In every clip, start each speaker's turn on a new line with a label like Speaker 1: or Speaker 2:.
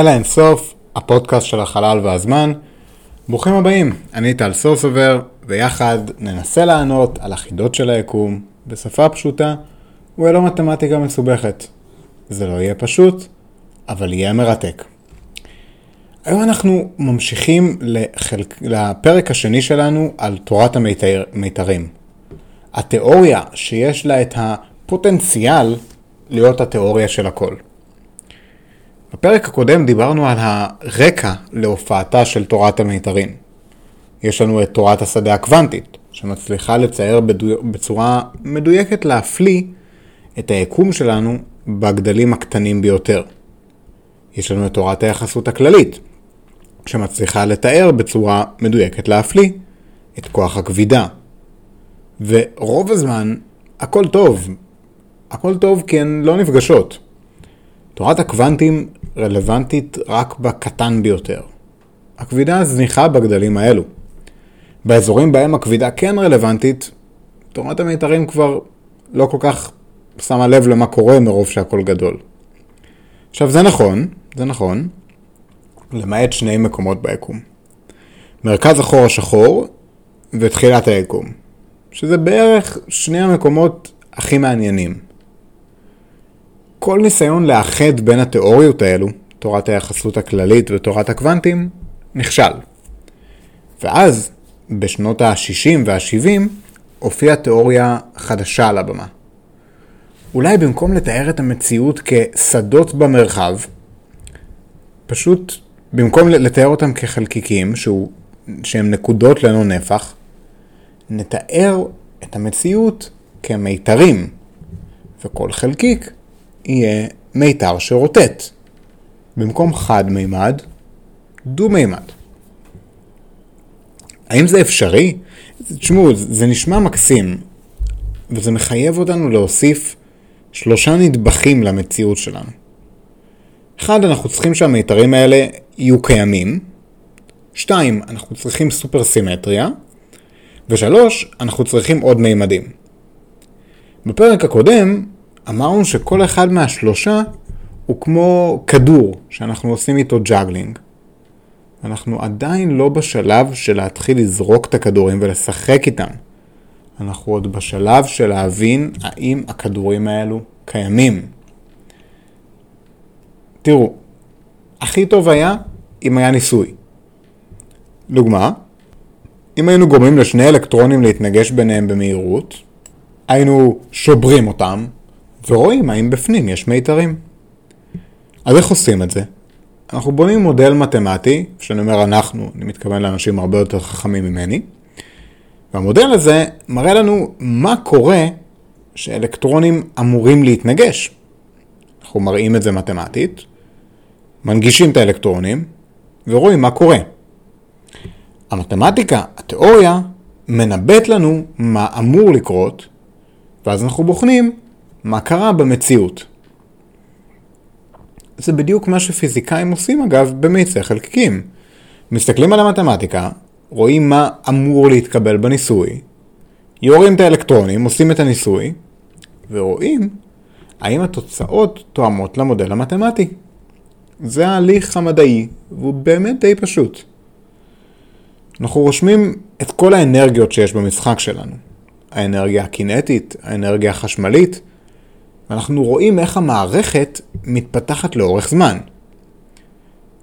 Speaker 1: אל האינסוף, הפודקאסט של החלל והזמן. ברוכים הבאים, אני טל סוסובר, ויחד ננסה לענות על החידות של היקום בשפה פשוטה וללא מתמטיקה מסובכת. זה לא יהיה פשוט, אבל יהיה מרתק. היום אנחנו ממשיכים לחלק... לפרק השני שלנו על תורת המיתרים. התיאוריה שיש לה את הפוטנציאל להיות התיאוריה של הכל. בפרק הקודם דיברנו על הרקע להופעתה של תורת המיתרים. יש לנו את תורת השדה הקוונטית, שמצליחה לצייר בצורה מדויקת להפליא את היקום שלנו בגדלים הקטנים ביותר. יש לנו את תורת היחסות הכללית, שמצליחה לתאר בצורה מדויקת להפליא את כוח הכבידה. ורוב הזמן הכל טוב, הכל טוב כי הן לא נפגשות. תורת הקוונטים רלוונטית רק בקטן ביותר. הכבידה זניחה בגדלים האלו. באזורים בהם הכבידה כן רלוונטית, תורת המיתרים כבר לא כל כך שמה לב למה קורה מרוב שהכל גדול. עכשיו זה נכון, זה נכון, למעט שני מקומות ביקום. מרכז החור השחור ותחילת היקום, שזה בערך שני המקומות הכי מעניינים. כל ניסיון לאחד בין התיאוריות האלו, תורת היחסות הכללית ותורת הקוונטים, נכשל. ואז, בשנות ה-60 וה-70, הופיעה תיאוריה חדשה על הבמה. אולי במקום לתאר את המציאות כשדות במרחב, פשוט במקום לתאר אותם כחלקיקים, שהוא, שהם נקודות ללא נפח, נתאר את המציאות כמיתרים, וכל חלקיק יהיה מיתר שרוטט. במקום חד מימד, דו מימד. האם זה אפשרי? תשמעו, זה נשמע מקסים, וזה מחייב אותנו להוסיף שלושה נדבכים למציאות שלנו. אחד, אנחנו צריכים שהמיתרים האלה יהיו קיימים. שתיים, אנחנו צריכים סופר סימטריה. ושלוש, אנחנו צריכים עוד מימדים. בפרק הקודם אמרנו שכל אחד מהשלושה הוא כמו כדור שאנחנו עושים איתו ג'אגלינג. אנחנו עדיין לא בשלב של להתחיל לזרוק את הכדורים ולשחק איתם. אנחנו עוד בשלב של להבין האם הכדורים האלו קיימים. תראו, הכי טוב היה אם היה ניסוי. דוגמה, אם היינו גורמים לשני אלקטרונים להתנגש ביניהם במהירות, היינו שוברים אותם ורואים האם בפנים יש מיתרים. אז איך עושים את זה? אנחנו בונים מודל מתמטי, כשאני אומר אנחנו, אני מתכוון לאנשים הרבה יותר חכמים ממני, והמודל הזה מראה לנו מה קורה שאלקטרונים אמורים להתנגש. אנחנו מראים את זה מתמטית, מנגישים את האלקטרונים ורואים מה קורה. המתמטיקה, התיאוריה, מנבט לנו מה אמור לקרות, ואז אנחנו בוחנים מה קרה במציאות. זה בדיוק מה שפיזיקאים עושים אגב במיצי חלקיקים. מסתכלים על המתמטיקה, רואים מה אמור להתקבל בניסוי, יורים את האלקטרונים, עושים את הניסוי, ורואים האם התוצאות תואמות למודל המתמטי. זה ההליך המדעי, והוא באמת די פשוט. אנחנו רושמים את כל האנרגיות שיש במשחק שלנו. האנרגיה הקינטית, האנרגיה החשמלית, ואנחנו רואים איך המערכת מתפתחת לאורך זמן.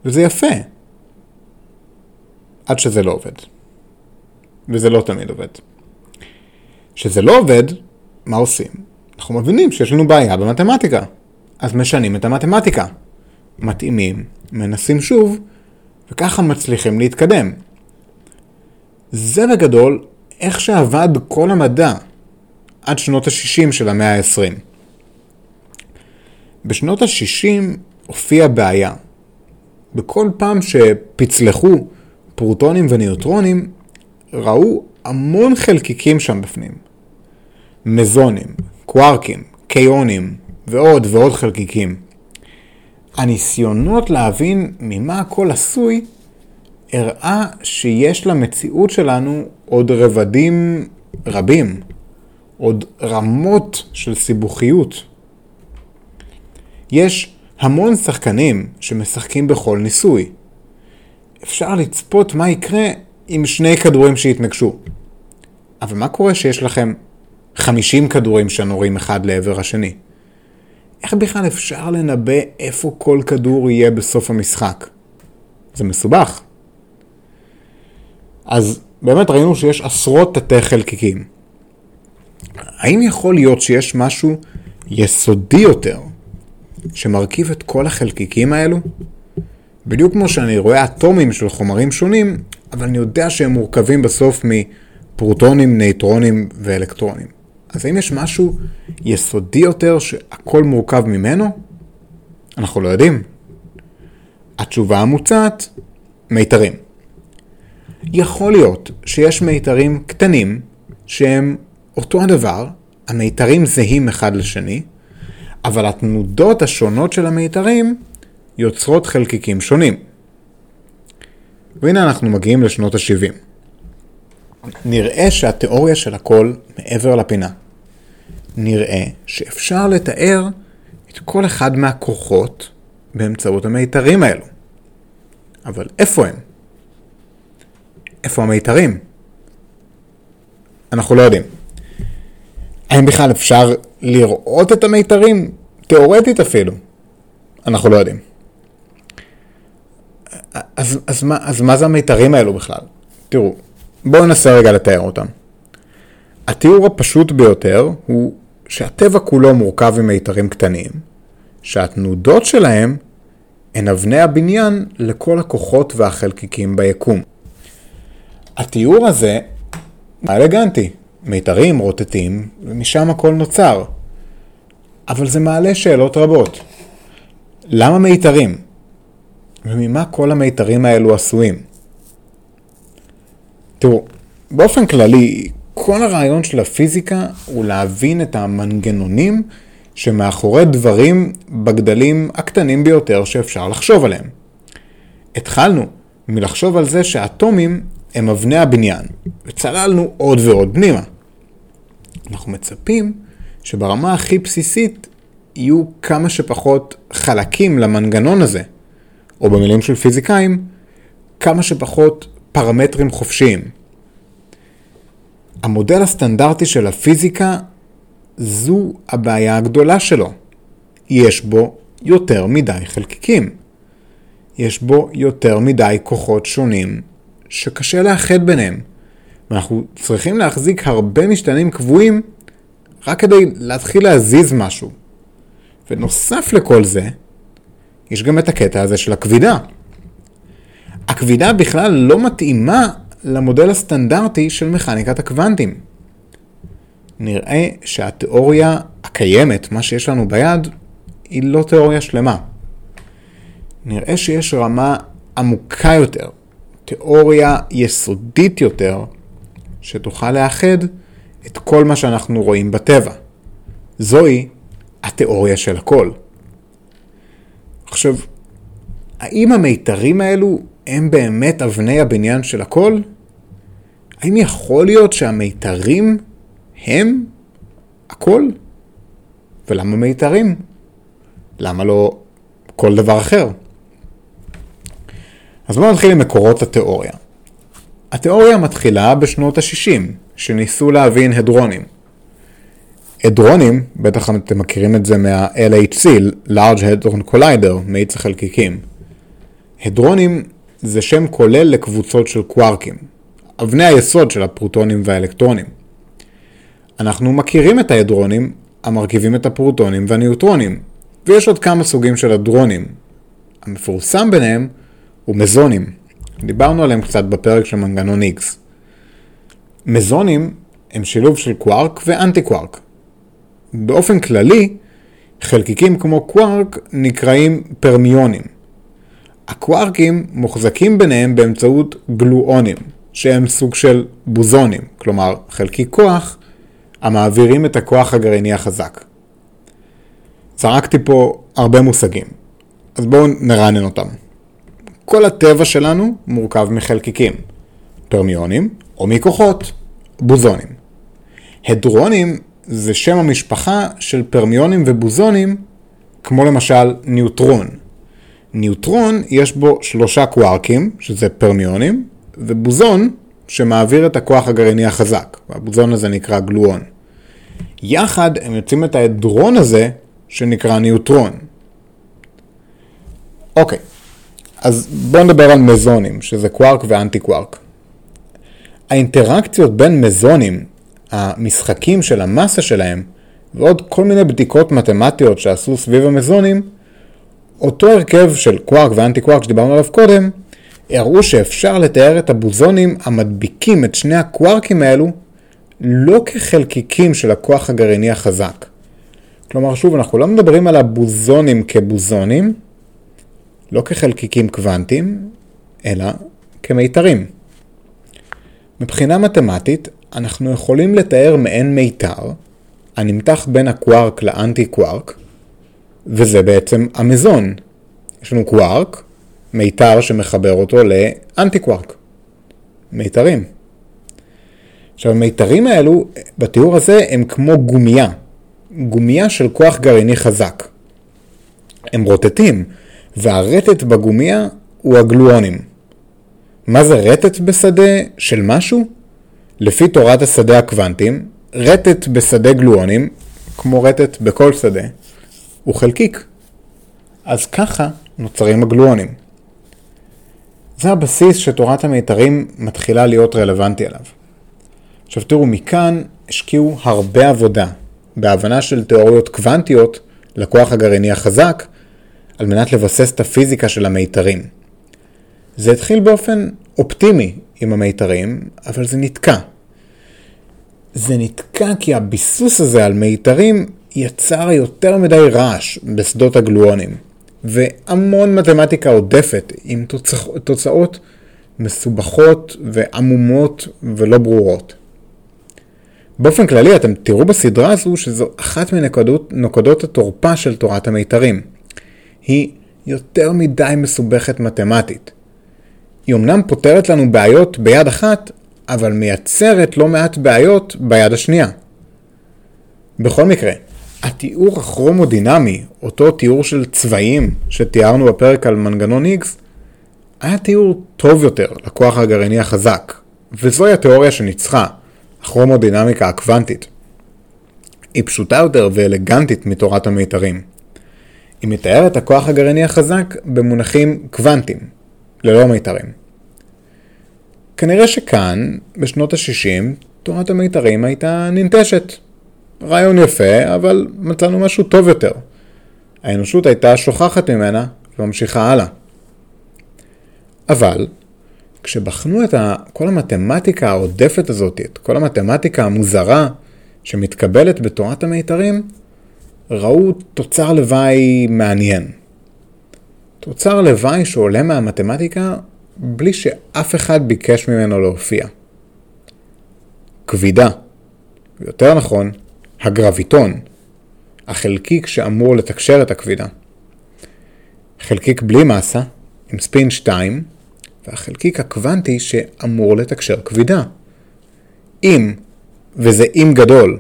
Speaker 1: וזה יפה. עד שזה לא עובד. וזה לא תמיד עובד. כשזה לא עובד, מה עושים? אנחנו מבינים שיש לנו בעיה במתמטיקה. אז משנים את המתמטיקה. מתאימים, מנסים שוב, וככה מצליחים להתקדם. זה בגדול איך שעבד כל המדע עד שנות ה-60 של המאה ה-20. בשנות ה-60 הופיעה בעיה. בכל פעם שפצלחו פרוטונים וניוטרונים, ראו המון חלקיקים שם בפנים. מזונים, קווארקים, קיונים ועוד ועוד חלקיקים. הניסיונות להבין ממה הכל עשוי הראה שיש למציאות שלנו עוד רבדים רבים, עוד רמות של סיבוכיות. יש המון שחקנים שמשחקים בכל ניסוי. אפשר לצפות מה יקרה עם שני כדורים שיתנגשו. אבל מה קורה שיש לכם 50 כדורים שנורים אחד לעבר השני? איך בכלל אפשר לנבא איפה כל כדור יהיה בסוף המשחק? זה מסובך. אז באמת ראינו שיש עשרות תתי חלקיקים. האם יכול להיות שיש משהו יסודי יותר שמרכיב את כל החלקיקים האלו? בדיוק כמו שאני רואה אטומים של חומרים שונים, אבל אני יודע שהם מורכבים בסוף מפרוטונים, נייטרונים ואלקטרונים. אז האם יש משהו יסודי יותר שהכל מורכב ממנו? אנחנו לא יודעים. התשובה המוצעת, מיתרים. יכול להיות שיש מיתרים קטנים שהם אותו הדבר, המיתרים זהים אחד לשני, אבל התנודות השונות של המיתרים יוצרות חלקיקים שונים. והנה אנחנו מגיעים לשנות ה-70. נראה שהתיאוריה של הכל מעבר לפינה. נראה שאפשר לתאר את כל אחד מהכוחות באמצעות המיתרים האלו. אבל איפה הם? איפה המיתרים? אנחנו לא יודעים. האם בכלל אפשר לראות את המיתרים? תאורטית אפילו. אנחנו לא יודעים. אז, אז, מה, אז מה זה המיתרים האלו בכלל? תראו, בואו ננסה רגע לתאר אותם. התיאור הפשוט ביותר הוא שהטבע כולו מורכב ממיתרים קטנים, שהתנודות שלהם הן אבני הבניין לכל הכוחות והחלקיקים ביקום. התיאור הזה אלגנטי, מיתרים רוטטים, ומשם הכל נוצר. אבל זה מעלה שאלות רבות. למה מיתרים? וממה כל המיתרים האלו עשויים? תראו, באופן כללי, כל הרעיון של הפיזיקה הוא להבין את המנגנונים שמאחורי דברים בגדלים הקטנים ביותר שאפשר לחשוב עליהם. התחלנו מלחשוב על זה שהאטומים הם אבני הבניין, וצללנו עוד ועוד פנימה. אנחנו מצפים שברמה הכי בסיסית יהיו כמה שפחות חלקים למנגנון הזה, או במילים של פיזיקאים, כמה שפחות פרמטרים חופשיים. המודל הסטנדרטי של הפיזיקה זו הבעיה הגדולה שלו. יש בו יותר מדי חלקיקים. יש בו יותר מדי כוחות שונים שקשה לאחד ביניהם. ואנחנו צריכים להחזיק הרבה משתנים קבועים רק כדי להתחיל להזיז משהו. ונוסף לכל זה, יש גם את הקטע הזה של הכבידה. הכבידה בכלל לא מתאימה למודל הסטנדרטי של מכניקת הקוונטים. נראה שהתיאוריה הקיימת, מה שיש לנו ביד, היא לא תיאוריה שלמה. נראה שיש רמה עמוקה יותר, תיאוריה יסודית יותר, שתוכל לאחד את כל מה שאנחנו רואים בטבע. זוהי התיאוריה של הכל. עכשיו, האם המיתרים האלו הם באמת אבני הבניין של הכל? האם יכול להיות שהמיתרים הם הכל? ולמה מיתרים? למה לא כל דבר אחר? אז בואו נתחיל עם מקורות התיאוריה. התיאוריה מתחילה בשנות ה-60, שניסו להבין הדרונים. הדרונים, בטח אתם מכירים את זה מה-LHC, Large Hadron Collider, מאיץ החלקיקים. הדרונים זה שם כולל לקבוצות של קווארקים, אבני היסוד של הפרוטונים והאלקטרונים. אנחנו מכירים את ההדרונים המרכיבים את הפרוטונים והניוטרונים, ויש עוד כמה סוגים של הדרונים. המפורסם ביניהם הוא מזונים. דיברנו עליהם קצת בפרק של מנגנון X. מזונים הם שילוב של קווארק ואנטי קווארק. באופן כללי, חלקיקים כמו קווארק נקראים פרמיונים. הקווארקים מוחזקים ביניהם באמצעות גלואונים, שהם סוג של בוזונים, כלומר חלקי כוח המעבירים את הכוח הגרעיני החזק. זרקתי פה הרבה מושגים, אז בואו נרענן אותם. כל הטבע שלנו מורכב מחלקיקים, פרמיונים או מכוחות, בוזונים. הדרונים זה שם המשפחה של פרמיונים ובוזונים כמו למשל ניוטרון. ניוטרון יש בו שלושה קווארקים, שזה פרמיונים, ובוזון שמעביר את הכוח הגרעיני החזק, והבוזון הזה נקרא גלואון. יחד הם יוצאים את ההדרון הזה שנקרא ניוטרון. אוקיי, אז בואו נדבר על מזונים, שזה קווארק ואנטי קווארק. האינטראקציות בין מזונים, המשחקים של המסה שלהם, ועוד כל מיני בדיקות מתמטיות שעשו סביב המזונים, אותו הרכב של קווארק ואנטי קווארק שדיברנו עליו קודם, הראו שאפשר לתאר את הבוזונים המדביקים את שני הקווארקים האלו לא כחלקיקים של הכוח הגרעיני החזק. כלומר, שוב, אנחנו לא מדברים על הבוזונים כבוזונים, לא כחלקיקים קוונטיים, אלא כמיתרים. מבחינה מתמטית, אנחנו יכולים לתאר מעין מיתר, הנמתח בין הקווארק לאנטי קווארק, וזה בעצם המזון. יש לנו קווארק, מיתר שמחבר אותו לאנטי קווארק. מיתרים. עכשיו המיתרים האלו, בתיאור הזה, הם כמו גומייה. גומייה של כוח גרעיני חזק. הם רוטטים, והרטט בגומייה הוא הגלואונים. מה זה רטט בשדה של משהו? לפי תורת השדה הקוונטיים, רטט בשדה גלואונים, כמו רטט בכל שדה, הוא חלקיק. אז ככה נוצרים הגלואונים. זה הבסיס שתורת המיתרים מתחילה להיות רלוונטי אליו. עכשיו תראו, מכאן השקיעו הרבה עבודה בהבנה של תיאוריות קוונטיות לכוח הגרעיני החזק, על מנת לבסס את הפיזיקה של המיתרים. זה התחיל באופן אופטימי עם המיתרים, אבל זה נתקע. זה נתקע כי הביסוס הזה על מיתרים יצר יותר מדי רעש בשדות הגלואונים, והמון מתמטיקה עודפת עם תוצא, תוצאות מסובכות ועמומות ולא ברורות. באופן כללי אתם תראו בסדרה הזו שזו אחת מנקודות התורפה של תורת המיתרים. היא יותר מדי מסובכת מתמטית. היא אמנם פותרת לנו בעיות ביד אחת, אבל מייצרת לא מעט בעיות ביד השנייה. בכל מקרה, התיאור הכרומודינמי, אותו תיאור של צבעים שתיארנו בפרק על מנגנון X, היה תיאור טוב יותר לכוח הגרעיני החזק, וזוהי התיאוריה שניצחה, הכרומודינמיקה הקוונטית. היא פשוטה יותר ואלגנטית מתורת המיתרים. היא מתארת הכוח הגרעיני החזק במונחים קוונטיים, ללא מיתרים. כנראה שכאן, בשנות ה-60, תורת המיתרים הייתה ננטשת. רעיון יפה, אבל מצאנו משהו טוב יותר. האנושות הייתה שוכחת ממנה וממשיכה הלאה. אבל, כשבחנו את כל המתמטיקה העודפת הזאת, את כל המתמטיקה המוזרה שמתקבלת בתורת המיתרים, ראו תוצר לוואי מעניין. תוצר לוואי שעולה מהמתמטיקה בלי שאף אחד ביקש ממנו להופיע. כבידה, יותר נכון, הגרביטון, החלקיק שאמור לתקשר את הכבידה. חלקיק בלי מסה, עם ספין 2, והחלקיק הקוונטי שאמור לתקשר כבידה. אם, וזה אם גדול,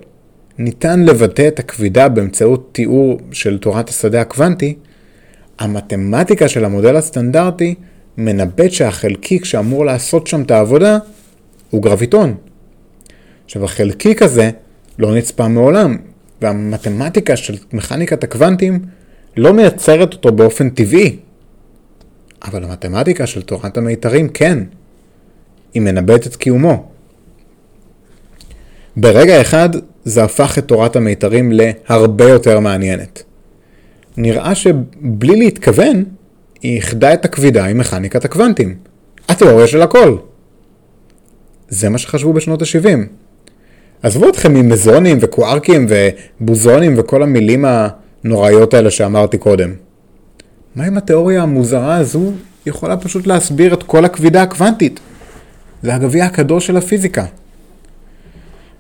Speaker 1: ניתן לבטא את הכבידה באמצעות תיאור של תורת השדה הקוונטי, המתמטיקה של המודל הסטנדרטי מנבט שהחלקיק שאמור לעשות שם את העבודה הוא גרביטון. עכשיו החלקיק הזה לא נצפה מעולם, והמתמטיקה של מכניקת הקוונטים לא מייצרת אותו באופן טבעי. אבל המתמטיקה של תורת המיתרים כן, היא מנבטת קיומו. ברגע אחד זה הפך את תורת המיתרים להרבה יותר מעניינת. נראה שבלי להתכוון, היא איחדה את הכבידה עם מכניקת הקוונטים. התיאוריה של הכל. זה מה שחשבו בשנות ה-70. עזבו אתכם ממזונים וקוארקים ובוזונים וכל המילים הנוראיות האלה שאמרתי קודם. מה אם התיאוריה המוזרה הזו יכולה פשוט להסביר את כל הכבידה הקוונטית? זה הגביע הקדוש של הפיזיקה.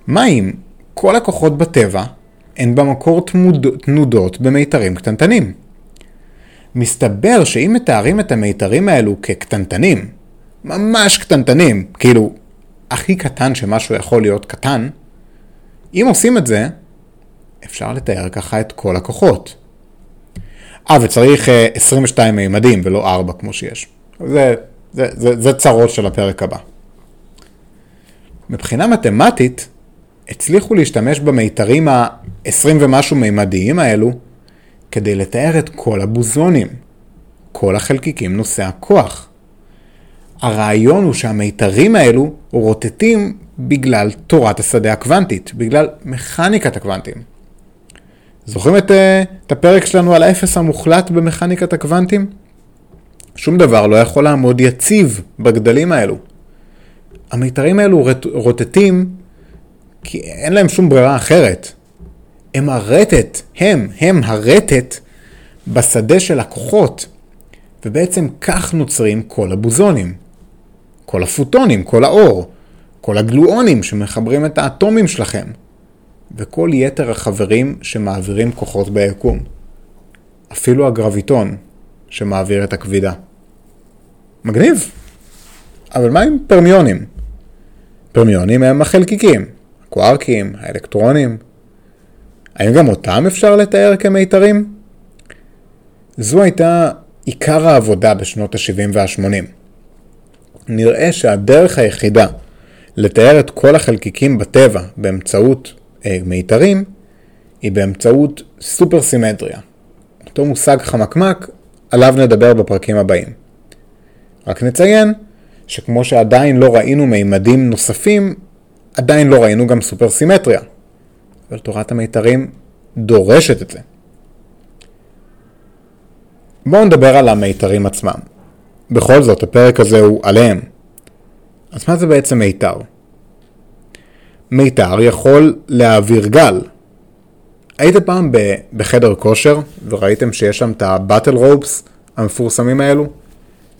Speaker 1: מה אם כל הכוחות בטבע הן במקור תמוד, תנודות במיתרים קטנטנים? מסתבר שאם מתארים את המיתרים האלו כקטנטנים, ממש קטנטנים, כאילו, הכי קטן שמשהו יכול להיות קטן, אם עושים את זה, אפשר לתאר ככה את כל הכוחות. אה, וצריך 22 מימדים ולא 4 כמו שיש. זה, זה, זה, זה צרות של הפרק הבא. מבחינה מתמטית, הצליחו להשתמש במיתרים ה-20 ומשהו מימדיים האלו כדי לתאר את כל הבוזונים, כל החלקיקים נושאי הכוח. הרעיון הוא שהמיתרים האלו רוטטים בגלל תורת השדה הקוונטית, בגלל מכניקת הקוונטים. זוכרים את, uh, את הפרק שלנו על האפס המוחלט במכניקת הקוונטים? שום דבר לא יכול לעמוד יציב בגדלים האלו. המיתרים האלו רוטטים כי אין להם שום ברירה אחרת. הם הרטט, הם, הם הרטט בשדה של הכוחות, ובעצם כך נוצרים כל הבוזונים. כל הפוטונים, כל האור, כל הגלואונים שמחברים את האטומים שלכם, וכל יתר החברים שמעבירים כוחות ביקום. אפילו הגרביטון שמעביר את הכבידה. מגניב. אבל מה עם פרמיונים? פרמיונים הם החלקיקים, הקוארקים, האלקטרונים. האם גם אותם אפשר לתאר כמיתרים? זו הייתה עיקר העבודה בשנות ה-70 וה-80. נראה שהדרך היחידה לתאר את כל החלקיקים בטבע באמצעות אה, מיתרים היא באמצעות סופר סימטריה. אותו מושג חמקמק, עליו נדבר בפרקים הבאים. רק נציין שכמו שעדיין לא ראינו מימדים נוספים, עדיין לא ראינו גם סופר סימטריה. אבל תורת המיתרים דורשת את זה. בואו נדבר על המיתרים עצמם. בכל זאת, הפרק הזה הוא עליהם. אז מה זה בעצם מיתר? מיתר יכול להעביר גל. הייתם פעם בחדר כושר וראיתם שיש שם את הבטל רופס המפורסמים האלו?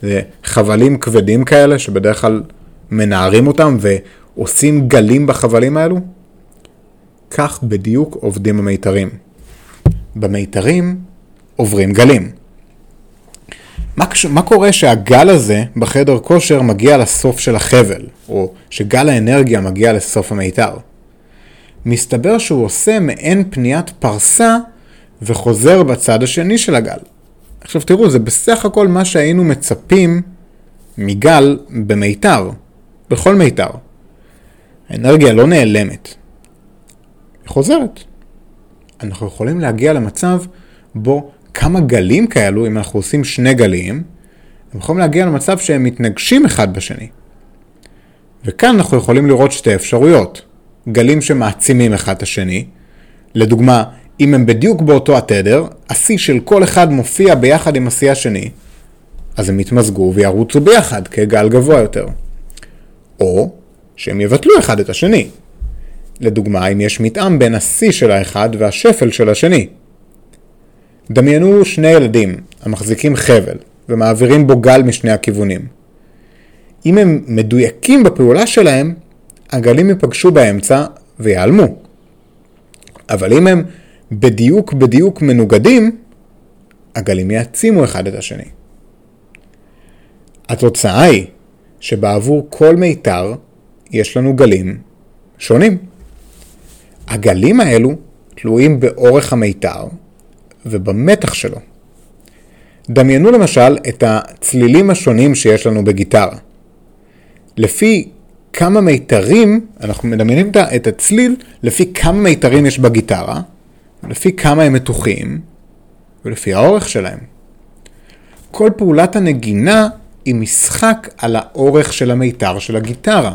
Speaker 1: זה חבלים כבדים כאלה שבדרך כלל מנערים אותם ועושים גלים בחבלים האלו? כך בדיוק עובדים המיתרים. במיתרים עוברים גלים. מה, מה קורה שהגל הזה בחדר כושר מגיע לסוף של החבל, או שגל האנרגיה מגיע לסוף המיתר? מסתבר שהוא עושה מעין פניית פרסה וחוזר בצד השני של הגל. עכשיו תראו, זה בסך הכל מה שהיינו מצפים מגל במיתר, בכל מיתר. האנרגיה לא נעלמת, היא חוזרת. אנחנו יכולים להגיע למצב בו כמה גלים כאלו, אם אנחנו עושים שני גלים, הם יכולים להגיע למצב שהם מתנגשים אחד בשני. וכאן אנחנו יכולים לראות שתי אפשרויות. גלים שמעצימים אחד את השני, לדוגמה, אם הם בדיוק באותו התדר, השיא של כל אחד מופיע ביחד עם השיא השני, אז הם יתמזגו וירוצו ביחד כגל גבוה יותר. או שהם יבטלו אחד את השני. לדוגמה, אם יש מתאם בין השיא של האחד והשפל של השני. דמיינו שני ילדים המחזיקים חבל ומעבירים בו גל משני הכיוונים. אם הם מדויקים בפעולה שלהם, הגלים ייפגשו באמצע ויעלמו. אבל אם הם בדיוק בדיוק מנוגדים, הגלים יעצימו אחד את השני. התוצאה היא שבעבור כל מיתר יש לנו גלים שונים. הגלים האלו תלויים באורך המיתר ובמתח שלו. דמיינו למשל את הצלילים השונים שיש לנו בגיטרה. לפי כמה מיתרים, אנחנו מדמיינים את הצליל לפי כמה מיתרים יש בגיטרה, לפי כמה הם מתוחים, ולפי האורך שלהם. כל פעולת הנגינה היא משחק על האורך של המיתר של הגיטרה.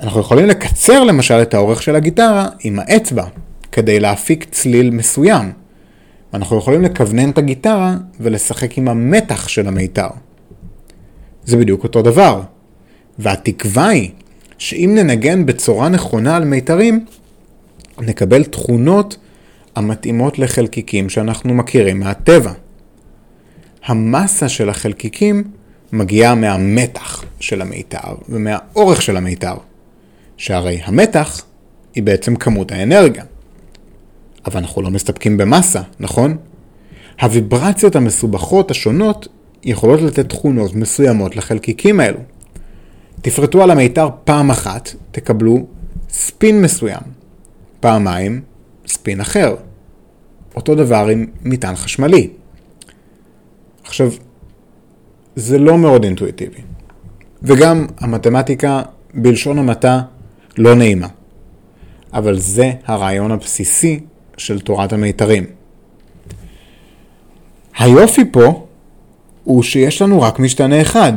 Speaker 1: אנחנו יכולים לקצר למשל את האורך של הגיטרה עם האצבע, כדי להפיק צליל מסוים. אנחנו יכולים לכוונן את הגיטרה ולשחק עם המתח של המיתר. זה בדיוק אותו דבר. והתקווה היא שאם ננגן בצורה נכונה על מיתרים, נקבל תכונות המתאימות לחלקיקים שאנחנו מכירים מהטבע. המסה של החלקיקים מגיעה מהמתח של המיתר ומהאורך של המיתר, שהרי המתח היא בעצם כמות האנרגיה. אבל אנחנו לא מסתפקים במסה, נכון? הוויברציות המסובכות השונות יכולות לתת תכונות מסוימות לחלקיקים האלו. תפרטו על המיתר פעם אחת, תקבלו ספין מסוים. פעמיים, ספין אחר. אותו דבר עם מטען חשמלי. עכשיו, זה לא מאוד אינטואיטיבי. וגם המתמטיקה, בלשון המעטה, לא נעימה. אבל זה הרעיון הבסיסי של תורת המיתרים. היופי פה הוא שיש לנו רק משתנה אחד,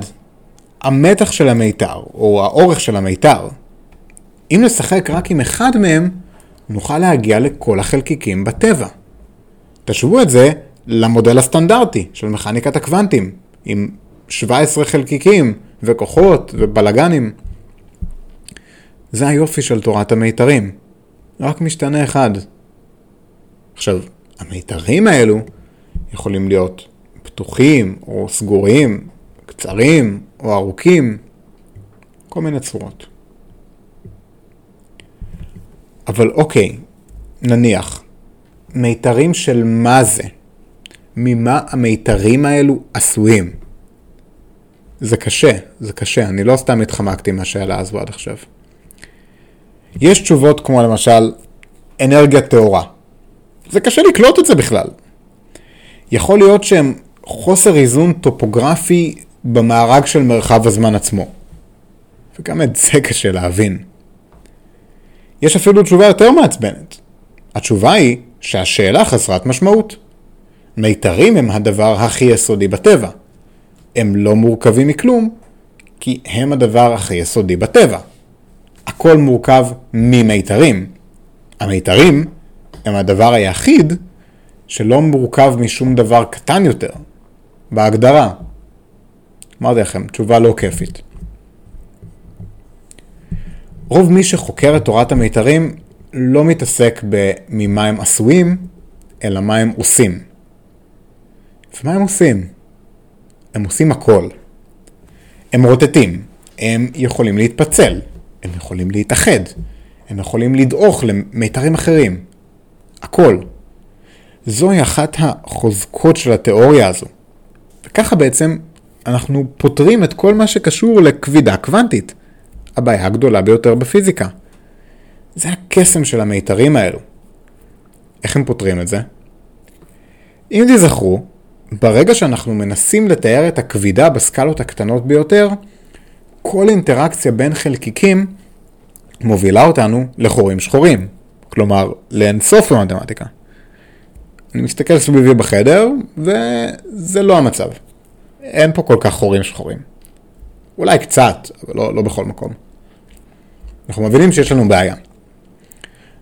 Speaker 1: המתח של המיתר, או האורך של המיתר. אם נשחק רק עם אחד מהם, נוכל להגיע לכל החלקיקים בטבע. תשוו את זה למודל הסטנדרטי של מכניקת הקוונטים, עם 17 חלקיקים וכוחות ובלגנים. זה היופי של תורת המיתרים. רק משתנה אחד. עכשיו, המיתרים האלו יכולים להיות פתוחים או סגורים, קצרים או ארוכים, כל מיני צורות. אבל אוקיי, נניח, מיתרים של מה זה? ממה המיתרים האלו עשויים? זה קשה, זה קשה, אני לא סתם התחמקתי מהשאלה הזו עד עכשיו. יש תשובות כמו למשל אנרגיה טהורה. זה קשה לקלוט את זה בכלל. יכול להיות שהם חוסר איזון טופוגרפי במארג של מרחב הזמן עצמו. וגם את זה קשה להבין. יש אפילו תשובה יותר מעצבנת. התשובה היא שהשאלה חסרת משמעות. מיתרים הם הדבר הכי יסודי בטבע. הם לא מורכבים מכלום, כי הם הדבר הכי יסודי בטבע. הכל מורכב ממיתרים. המיתרים הם הדבר היחיד שלא מורכב משום דבר קטן יותר, בהגדרה. אמרתי לכם, תשובה לא כיפית. רוב מי שחוקר את תורת המיתרים לא מתעסק בממה הם עשויים, אלא מה הם עושים. ומה הם עושים? הם עושים הכל. הם רוטטים, הם יכולים להתפצל, הם יכולים להתאחד, הם יכולים לדעוך למיתרים אחרים. הכל. זוהי אחת החוזקות של התיאוריה הזו. וככה בעצם אנחנו פותרים את כל מה שקשור לכבידה קוונטית, הבעיה הגדולה ביותר בפיזיקה. זה הקסם של המיתרים האלו. איך הם פותרים את זה? אם תזכרו, ברגע שאנחנו מנסים לתאר את הכבידה בסקלות הקטנות ביותר, כל אינטראקציה בין חלקיקים מובילה אותנו לחורים שחורים, כלומר לאינסוף במתמטיקה. אני מסתכל סביבי בחדר, וזה לא המצב. אין פה כל כך חורים שחורים. אולי קצת, אבל לא, לא בכל מקום. אנחנו מבינים שיש לנו בעיה.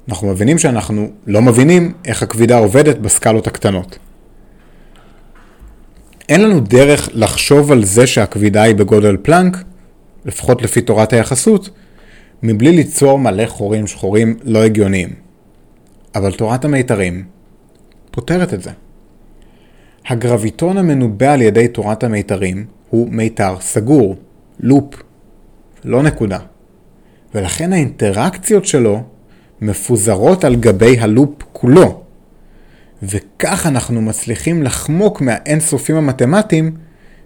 Speaker 1: אנחנו מבינים שאנחנו לא מבינים איך הכבידה עובדת בסקלות הקטנות. אין לנו דרך לחשוב על זה שהכבידה היא בגודל פלנק, לפחות לפי תורת היחסות, מבלי ליצור מלא חורים שחורים לא הגיוניים. אבל תורת המיתרים פותרת את זה. הגרביטון המנובא על ידי תורת המיתרים הוא מיתר סגור, לופ, לא נקודה. ולכן האינטראקציות שלו מפוזרות על גבי הלופ כולו. וכך אנחנו מצליחים לחמוק מהאינסופים המתמטיים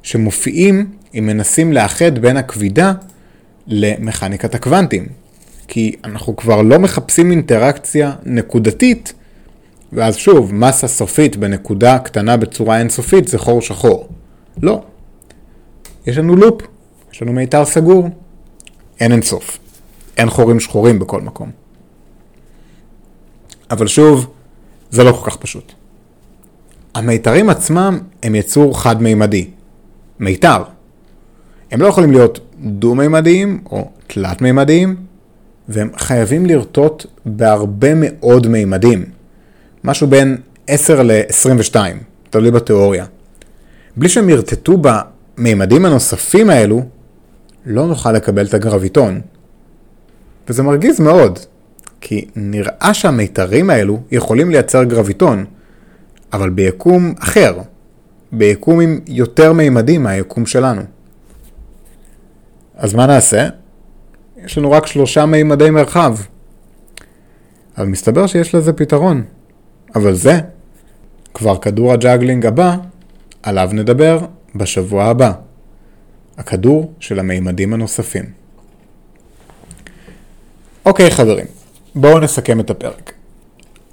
Speaker 1: שמופיעים אם מנסים לאחד בין הכבידה למכניקת הקוונטים. כי אנחנו כבר לא מחפשים אינטראקציה נקודתית, ואז שוב, מסה סופית בנקודה קטנה בצורה אינסופית זה חור שחור. לא. יש לנו לופ, יש לנו מיתר סגור, אין אינסוף. אין חורים שחורים בכל מקום. אבל שוב, זה לא כל כך פשוט. המיתרים עצמם הם יצור חד-מימדי. מיתר. הם לא יכולים להיות דו-מימדיים או תלת-מימדיים, והם חייבים לרטוט בהרבה מאוד מימדים. משהו בין 10 ל-22, תלוי בתיאוריה. בלי שהם ירטטו במימדים הנוספים האלו, לא נוכל לקבל את הגרביטון. וזה מרגיז מאוד, כי נראה שהמיתרים האלו יכולים לייצר גרביטון, אבל ביקום אחר, ביקום עם יותר מימדים מהיקום שלנו. אז מה נעשה? יש לנו רק שלושה מימדי מרחב. אבל מסתבר שיש לזה פתרון. אבל זה כבר כדור הג'אגלינג הבא, עליו נדבר בשבוע הבא. הכדור של המימדים הנוספים. אוקיי חברים, בואו נסכם את הפרק.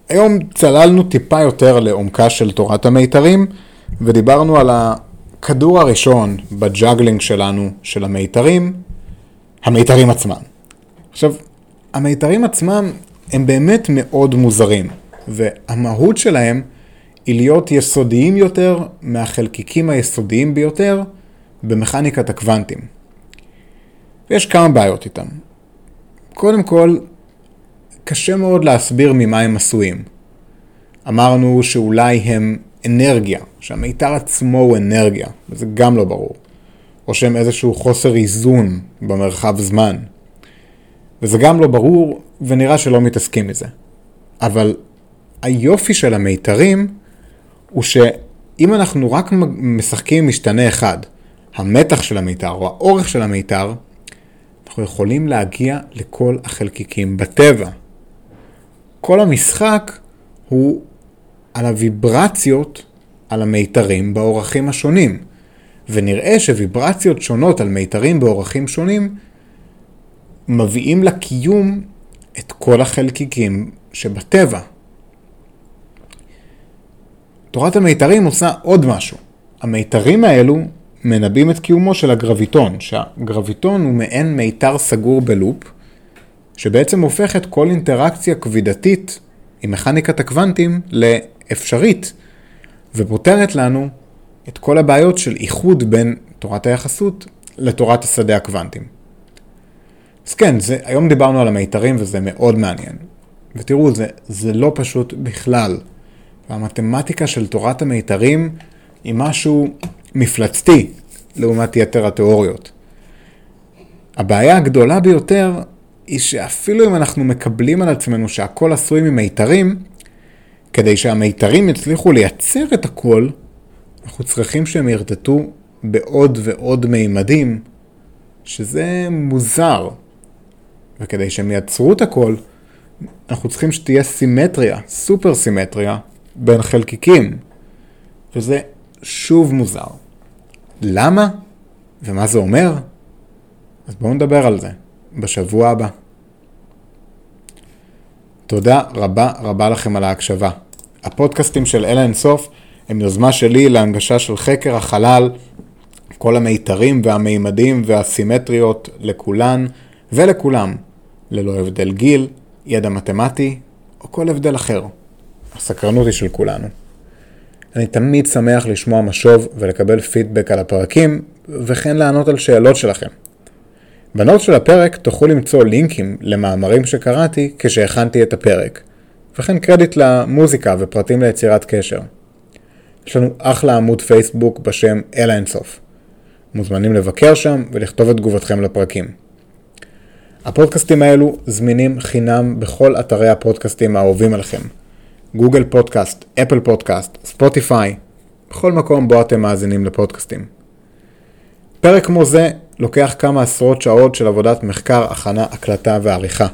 Speaker 1: היום צללנו טיפה יותר לעומקה של תורת המיתרים, ודיברנו על הכדור הראשון בג'אגלינג שלנו, של המיתרים, המיתרים עצמם. עכשיו, המיתרים עצמם הם באמת מאוד מוזרים, והמהות שלהם היא להיות יסודיים יותר מהחלקיקים היסודיים ביותר במכניקת הקוונטים. ויש כמה בעיות איתם. קודם כל, קשה מאוד להסביר ממה הם עשויים. אמרנו שאולי הם אנרגיה, שהמיתר עצמו הוא אנרגיה, וזה גם לא ברור. או שהם איזשהו חוסר איזון במרחב זמן. וזה גם לא ברור, ונראה שלא מתעסקים מזה. אבל היופי של המיתרים הוא שאם אנחנו רק משחקים עם משתנה אחד, המתח של המיתר או האורך של המיתר, אנחנו יכולים להגיע לכל החלקיקים בטבע. כל המשחק הוא על הוויברציות על המיתרים באורחים השונים, ונראה שוויברציות שונות על מיתרים באורחים שונים מביאים לקיום את כל החלקיקים שבטבע. תורת המיתרים עושה עוד משהו. המיתרים האלו מנבאים את קיומו של הגרביטון, שהגרביטון הוא מעין מיתר סגור בלופ, שבעצם הופך את כל אינטראקציה כבידתית עם מכניקת הקוונטים לאפשרית, ופותרת לנו את כל הבעיות של איחוד בין תורת היחסות לתורת השדה הקוונטים. אז כן, זה, היום דיברנו על המיתרים וזה מאוד מעניין. ותראו, זה, זה לא פשוט בכלל. והמתמטיקה של תורת המיתרים היא משהו מפלצתי לעומת יתר התיאוריות. הבעיה הגדולה ביותר היא שאפילו אם אנחנו מקבלים על עצמנו שהכל עשוי ממיתרים, כדי שהמיתרים יצליחו לייצר את הכל, אנחנו צריכים שהם ירטטו בעוד ועוד מימדים, שזה מוזר. וכדי שהם ייצרו את הכל, אנחנו צריכים שתהיה סימטריה, סופר סימטריה, בין חלקיקים. וזה שוב מוזר. למה? ומה זה אומר? אז בואו נדבר על זה בשבוע הבא. תודה רבה רבה לכם על ההקשבה. הפודקאסטים של אלה אינסוף הם יוזמה שלי להנגשה של חקר החלל, כל המיתרים והמימדים והסימטריות לכולן ולכולם, ללא הבדל גיל, ידע מתמטי או כל הבדל אחר. הסקרנות היא של כולנו. אני תמיד שמח לשמוע משוב ולקבל פידבק על הפרקים, וכן לענות על שאלות שלכם. בנוט של הפרק תוכלו למצוא לינקים למאמרים שקראתי כשהכנתי את הפרק, וכן קרדיט למוזיקה ופרטים ליצירת קשר. יש לנו אחלה עמוד פייסבוק בשם אל האינסוף. מוזמנים לבקר שם ולכתוב את תגובתכם לפרקים. הפודקאסטים האלו זמינים חינם בכל אתרי הפודקאסטים האהובים עליכם. גוגל פודקאסט, אפל פודקאסט, ספוטיפיי, בכל מקום בו אתם מאזינים לפודקאסטים. פרק כמו זה לוקח כמה עשרות שעות של עבודת מחקר, הכנה, הקלטה ועריכה.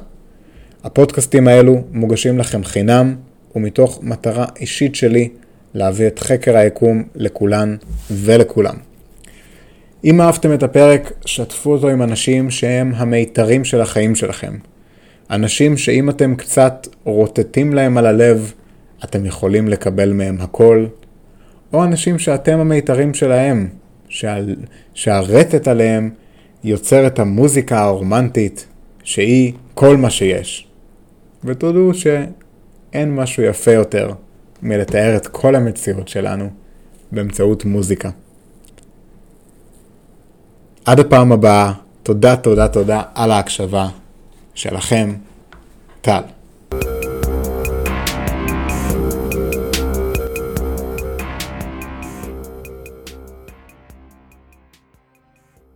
Speaker 1: הפודקאסטים האלו מוגשים לכם חינם ומתוך מטרה אישית שלי להביא את חקר היקום לכולן ולכולם. אם אהבתם את הפרק, שתפו אותו עם אנשים שהם המיתרים של החיים שלכם. אנשים שאם אתם קצת רוטטים להם על הלב, אתם יכולים לקבל מהם הכל, או אנשים שאתם המיתרים שלהם, שהרטט עליהם יוצר את המוזיקה הרומנטית, שהיא כל מה שיש. ותודו שאין משהו יפה יותר מלתאר את כל המציאות שלנו באמצעות מוזיקה. עד הפעם הבאה, תודה, תודה, תודה על ההקשבה שלכם, טל.